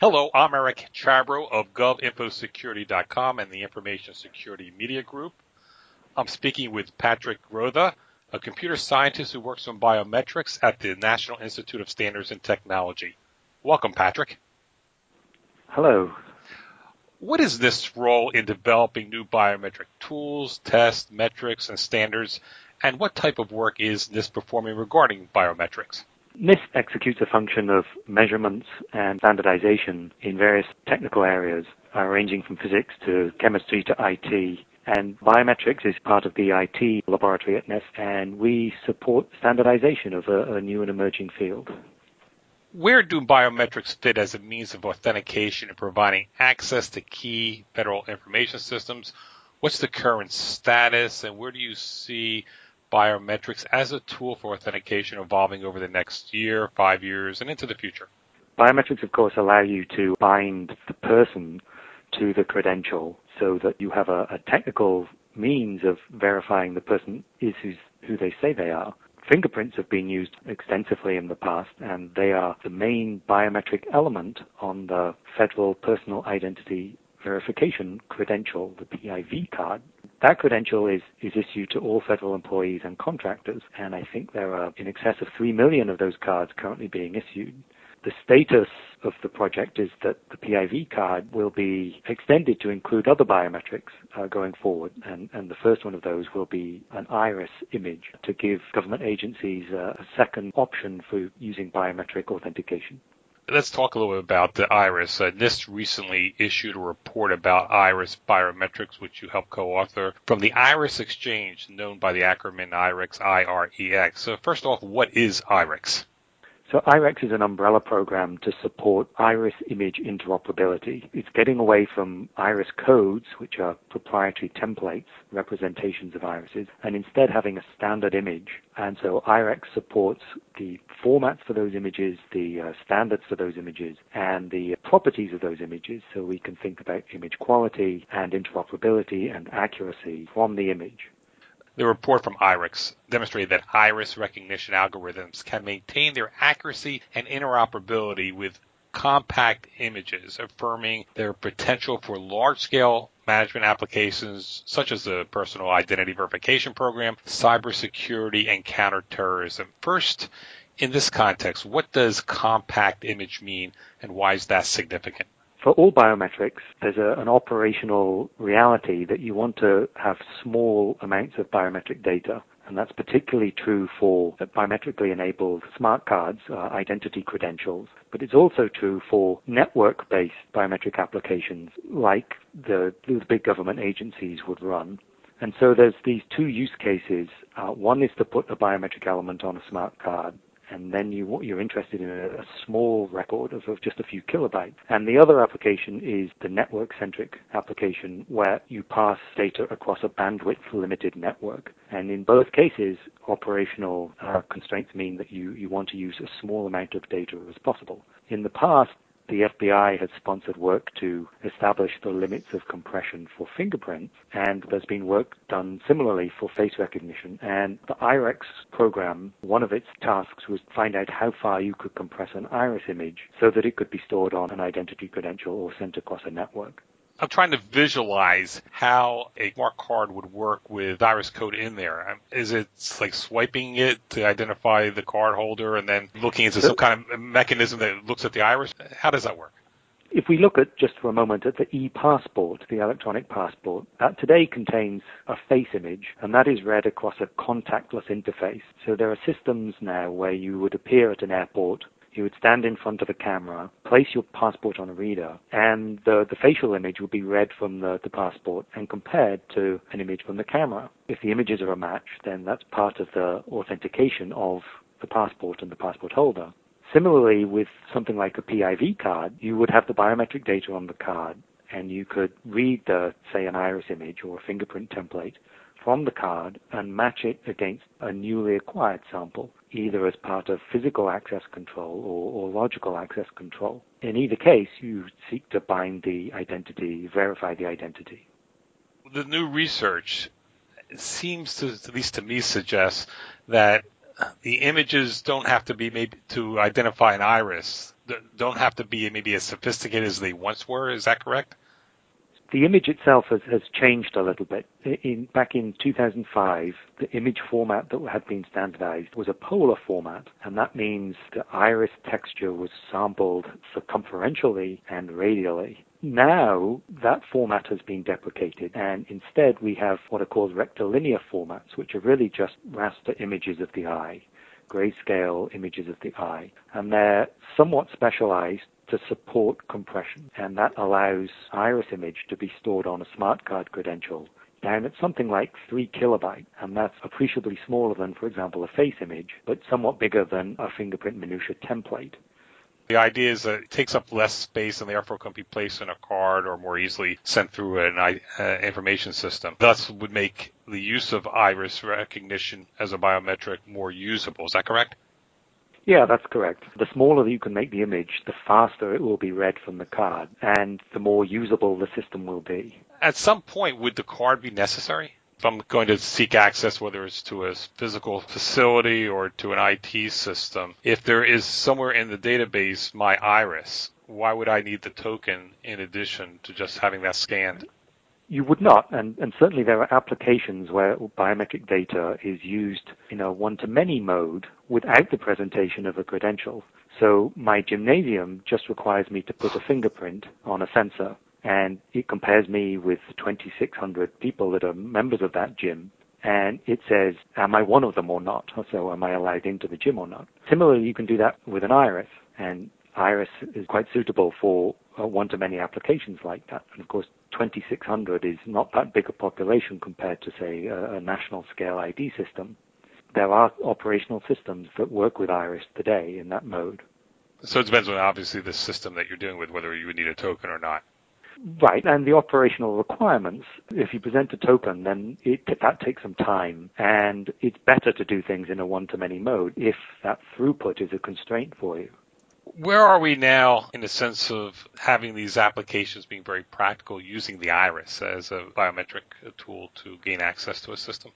Hello, I'm Eric Chabrow of GovInfoSecurity.com and the Information Security Media Group. I'm speaking with Patrick Grother, a computer scientist who works on biometrics at the National Institute of Standards and Technology. Welcome, Patrick. Hello. What is this role in developing new biometric tools, tests, metrics, and standards, and what type of work is NIST performing regarding biometrics? NIST executes a function of measurements and standardization in various technical areas, uh, ranging from physics to chemistry to IT. And biometrics is part of the IT laboratory at NIST, and we support standardization of a, a new and emerging field. Where do biometrics fit as a means of authentication and providing access to key federal information systems? What's the current status, and where do you see biometrics as a tool for authentication evolving over the next year, five years, and into the future? Biometrics, of course, allow you to bind the person to the credential so that you have a, a technical means of verifying the person is who they say they are. Fingerprints have been used extensively in the past, and they are the main biometric element on the federal personal identity verification credential, the PIV card. That credential is, is issued to all federal employees and contractors, and I think there are in excess of 3 million of those cards currently being issued. The status of the project is that the PIV card will be extended to include other biometrics uh, going forward, and, and, the first one of those will be an iris image to give government agencies uh, a second option for using biometric authentication. Let's talk a little bit about the iris. Uh, NIST recently issued a report about iris biometrics, which you helped co-author from the Iris Exchange, known by the acronym IREX, I-R-E-X. So first off, what is IREX? So IREX is an umbrella program to support iris image interoperability. It's getting away from iris codes, which are proprietary templates, representations of irises, and instead having a standard image. And so IREX supports the formats for those images, the uh, standards for those images, and the properties of those images. So we can think about image quality and interoperability and accuracy from the image. The report from IREX demonstrated that iris recognition algorithms can maintain their accuracy and interoperability with compact images, affirming their potential for large-scale management applications such as the personal identity verification program, cybersecurity, and counterterrorism. First, in this context, what does compact image mean and why is that significant? For all biometrics, there's a, an operational reality that you want to have small amounts of biometric data. And that's particularly true for biometrically enabled smart cards, uh, identity credentials. But it's also true for network based biometric applications like the, the big government agencies would run. And so there's these two use cases. Uh, one is to put a biometric element on a smart card and then you, you're interested in a, a small record of, of, just a few kilobytes. And the other application is the network-centric application where you pass data across a bandwidth-limited network. And in both cases, operational uh, constraints mean that you, you want to use a small amount of data as possible. In the past, the FBI has sponsored work to establish the limits of compression for fingerprints, and there's been work done similarly for face recognition. And the IREX program, one of its tasks was to find out how far you could compress an iris image so that it could be stored on an identity credential or sent across a network. I'm trying to visualize how a smart card would work with iris code in there. Um, it like swiping it to identify the card holder and then looking into some kind of mechanism that looks at the iris? How does that work? If we look at just for a moment at the e-passport, the electronic passport, that today contains a face image and that is read across a contactless interface. So there are systems now where you would appear at an airport you would stand in front of a camera, place your passport on a reader, and the, the facial image would be read from the, the passport and compared to an image from the camera. If the images are a match, then that's part of the authentication of the passport and the passport holder. Similarly, with something like a PIV card, you would have the biometric data on the card and you could read the, say, an iris image or a fingerprint template from the card and match it against a newly acquired sample, either as part of physical access control or, or, logical access control. In either case, you seek to bind the identity, verify the identity. The new research seems to, at least to me, suggest that the images don't have to be made to identify an iris. don't have to be maybe as sophisticated as they once were. Is that correct? The image itself has, has changed a little bit. In, back in 2005, the image format that had been standardized was a polar format, and that means the iris texture was sampled circumferentially and radially. Now, that format has been deprecated, and instead we have what are called rectilinear formats, which are really just raster images of the eye grayscale images of the eye, and they're somewhat specialized to support compression, and that allows iris image to be stored on a smart card credential down at something like 3 kilobyte, and that's appreciably smaller than, for example, a face image, but somewhat bigger than a fingerprint minutia template. The idea is that it takes up less space and therefore can be placed in a card or more easily sent through an uh, information system. Thus would make the use of iris recognition as a biometric more usable. Is that correct? Yeah, that's correct. The smaller you can make the image, the faster it will be read from the card, and the more usable the system will be. At some point, would the card be necessary? If I'm going to seek access, whether it's to a physical facility or to an IT system, if there is somewhere in the database my iris, why would I need the token in addition to just having that scanned? You would not, and, and certainly there are applications where biometric data is used in a one-to-many mode without the presentation of a credential. So my gymnasium just requires me to put a fingerprint on a sensor, and it compares me with 2,600 people that are members of that gym, and it says, am I one of them or not? So am I allowed into the gym or not? Similarly, you can do that with an iris, and iris is quite suitable for uh, one-to-many applications like that. And of course, 2,600 is not that big a population compared to, say, a, national scale ID system. There are operational systems that work with Iris today in that mode. So it depends on obviously the system that you're dealing with, whether you would need a token or not. Right, and the operational requirements. If you present a token, then it, that takes some time, and it's better to do things in a one-to-many mode if that throughput is a constraint for you where are we now in the sense of having these applications being very practical using the iris as a biometric tool to gain access to a system?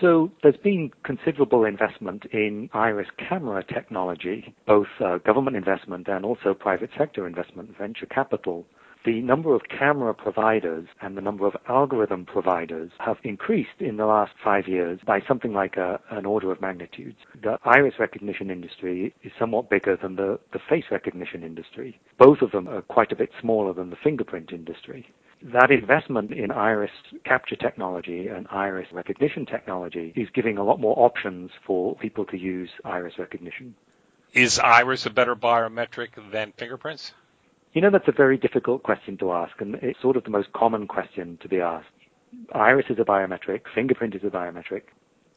So there's been considerable investment in iris camera technology, both uh, government investment and also private sector investment, venture capital the number of camera providers and the number of algorithm providers have increased in the last five years by something like a, an order of magnitude. The iris recognition industry is somewhat bigger than the, the face recognition industry. Both of them are quite a bit smaller than the fingerprint industry. That investment in iris capture technology and iris recognition technology is giving a lot more options for people to use iris recognition. Is iris a better biometric than fingerprints? You know, that's a very difficult question to ask, and it's sort of the most common question to be asked. Iris is a biometric, fingerprint is a biometric.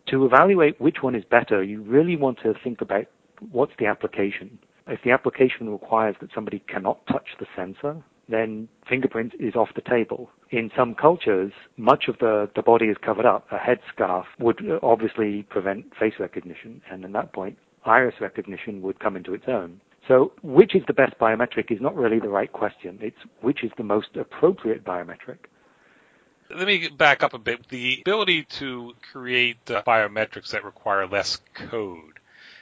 To evaluate which one is better, you really want to think about what's the application. If the application requires that somebody cannot touch the sensor, then fingerprint is off the table. In some cultures, much of the, the body is covered up. A headscarf would uh, obviously prevent face recognition, and at that point, iris recognition would come into its own. So which is the best biometric is not really the right question. It's which is the most appropriate biometric. Let me back up a bit. The ability to create uh, biometrics that require less code,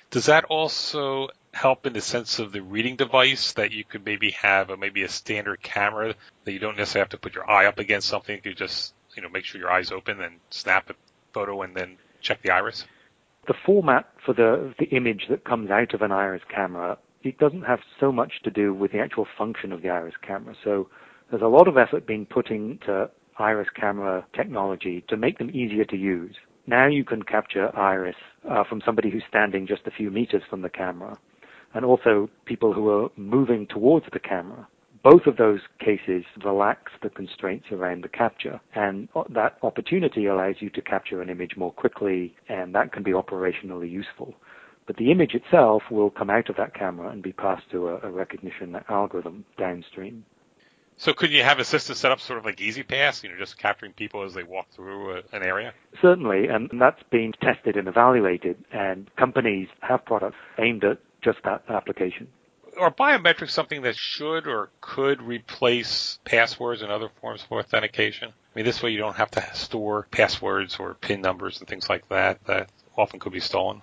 does that also help in the sense of the reading device that you could maybe have a, maybe a standard camera that you don't necessarily have to put your eye up against something. You just, you know, make sure your eye's open and snap a photo and then check the iris? The format for the, the image that comes out of an iris camera it doesn't have so much to do with the actual function of the iris camera. So there's a lot of effort being put into iris camera technology to make them easier to use. Now you can capture iris uh, from somebody who's standing just a few meters from the camera, and also people who are moving towards the camera. Both of those cases relax the constraints around the capture, and that opportunity allows you to capture an image more quickly, and that can be operationally useful. But the image itself will come out of that camera and be passed to a, a recognition algorithm downstream. So could you have a system set up sort of like E-ZPass, you know, just capturing people as they walk through a, an area? Certainly, and that's being tested and evaluated, and companies have products aimed at just that application. Are biometrics something that should or could replace passwords and other forms of authentication? I mean, this way you don't have to store passwords or PIN numbers and things like that that often could be stolen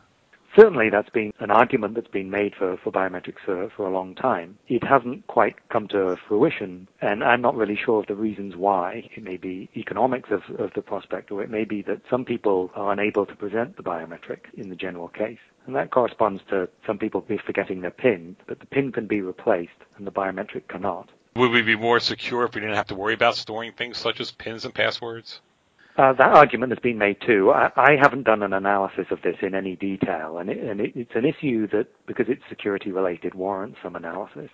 Certainly, that's been an argument that's been made for, for biometrics for, for a long time. It hasn't quite come to fruition, and I'm not really sure of the reasons why. It may be economics of, of the prospect, or it may be that some people are unable to present the biometric in the general case. And that corresponds to some people forgetting their PIN, but the PIN can be replaced and the biometric cannot. Would we be more secure if we didn't have to worry about storing things such as pins and passwords? Uh, that argument has been made too. I, I, haven't done an analysis of this in any detail, and, it, and it, it's an issue that, because it's security related, warrants some analysis.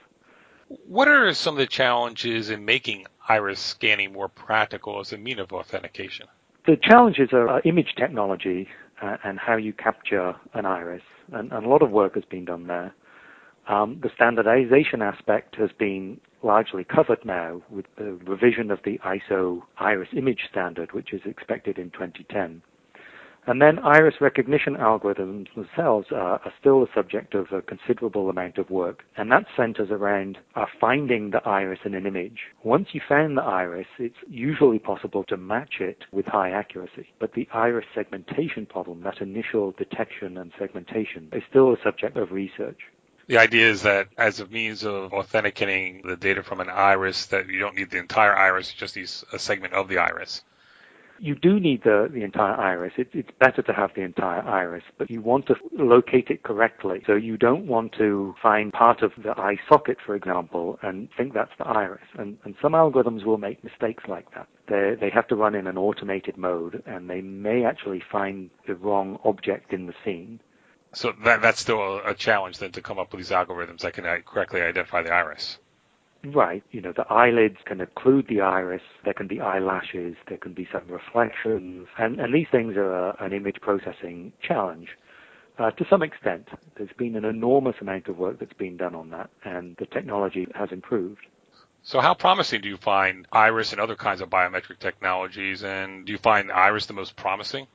What are some of the challenges in making iris scanning more practical as a means of authentication? The challenges are uh, image technology uh, and how you capture an iris, and, and, a lot of work has been done there. Um, the standardization aspect has been largely covered now with the revision of the ISO iris image standard, which is expected in 2010. And then iris recognition algorithms themselves are, still the subject of a considerable amount of work, and that centers around finding the iris in an image. Once you found the iris, it's usually possible to match it with high accuracy, but the iris segmentation problem, that initial detection and segmentation, is still a subject of research. The idea is that as a means of authenticating the data from an iris, that you don't need the entire iris, you just need a segment of the iris. You do need the, the entire iris. It, it's better to have the entire iris, but you want to locate it correctly. So you don't want to find part of the eye socket, for example, and think that's the iris. And, and some algorithms will make mistakes like that. They, they have to run in an automated mode, and they may actually find the wrong object in the scene. So that, that's still a challenge then to come up with these algorithms that can correctly identify the iris. Right. You know, the eyelids can occlude the iris. There can be eyelashes. There can be some reflections. And, and these things are an image processing challenge. Uh, to some extent, there's been an enormous amount of work that's been done on that, and the technology has improved. So, how promising do you find iris and other kinds of biometric technologies, and do you find iris the most promising?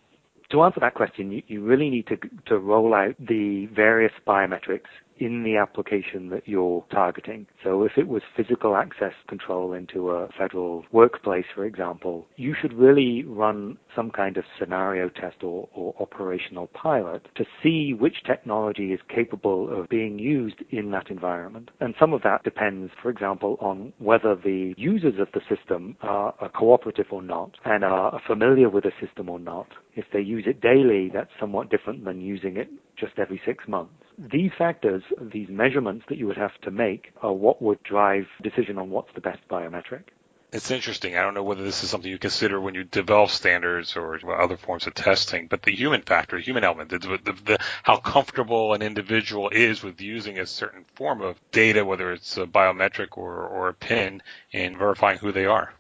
To answer that question, you, you really need to, to roll out the various biometrics in the application that you're targeting. So if it was physical access control into a federal workplace, for example, you should really run some kind of scenario test or, or operational pilot to see which technology is capable of being used in that environment. And some of that depends, for example, on whether the users of the system are, are cooperative or not and are familiar with the system or not. If they use it daily, that's somewhat different than using it just every six months. These factors, these measurements that you would have to make are what would drive decision on what's the best biometric. It's interesting. I don't know whether this is something you consider when you develop standards or other forms of testing, but the human factor, the human element, the, the, the, how comfortable an individual is with using a certain form of data, whether it's a biometric or, or a PIN, in verifying who they are.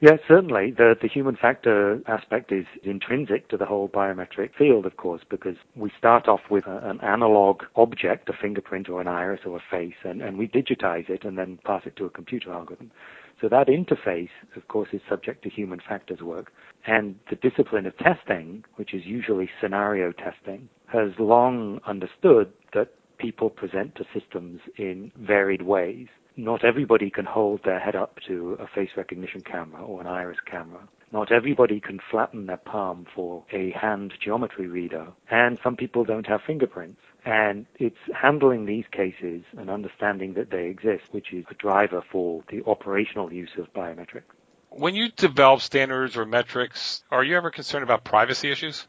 Yes, certainly. The, the human factor aspect is intrinsic to the whole biometric field, of course, because we start off with a, an analog object, a fingerprint or an iris or a face, and, and we digitize it and then pass it to a computer algorithm. So that interface, of course, is subject to human factors work. And the discipline of testing, which is usually scenario testing, has long understood that people present to systems in varied ways not everybody can hold their head up to a face recognition camera or an iris camera. Not everybody can flatten their palm for a hand geometry reader, and some people don't have fingerprints. And it's handling these cases and understanding that they exist, which is a driver for the operational use of biometrics. When you develop standards or metrics, are you ever concerned about privacy issues?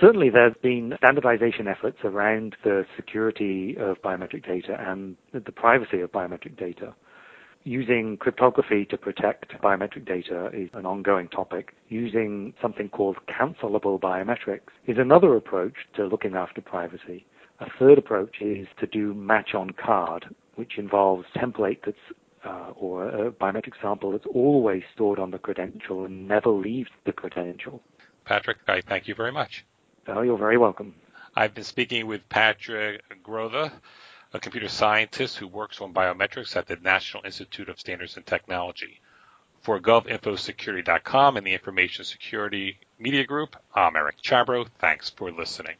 Certainly, there's been standardization efforts around the security of biometric data and the privacy of biometric data. Using cryptography to protect biometric data is an ongoing topic. Using something called cancelable biometrics is another approach to looking after privacy. A third approach is to do match on card, which involves template that's uh, or a biometric sample that's always stored on the credential and never leaves the credential. Patrick, I thank you very much. Oh, you're very welcome. I've been speaking with Patrick Grother, a computer scientist who works on biometrics at the National Institute of Standards and Technology. For govinfosecurity.com and the Information Security Media Group, I'm Eric Chabrow. Thanks for listening.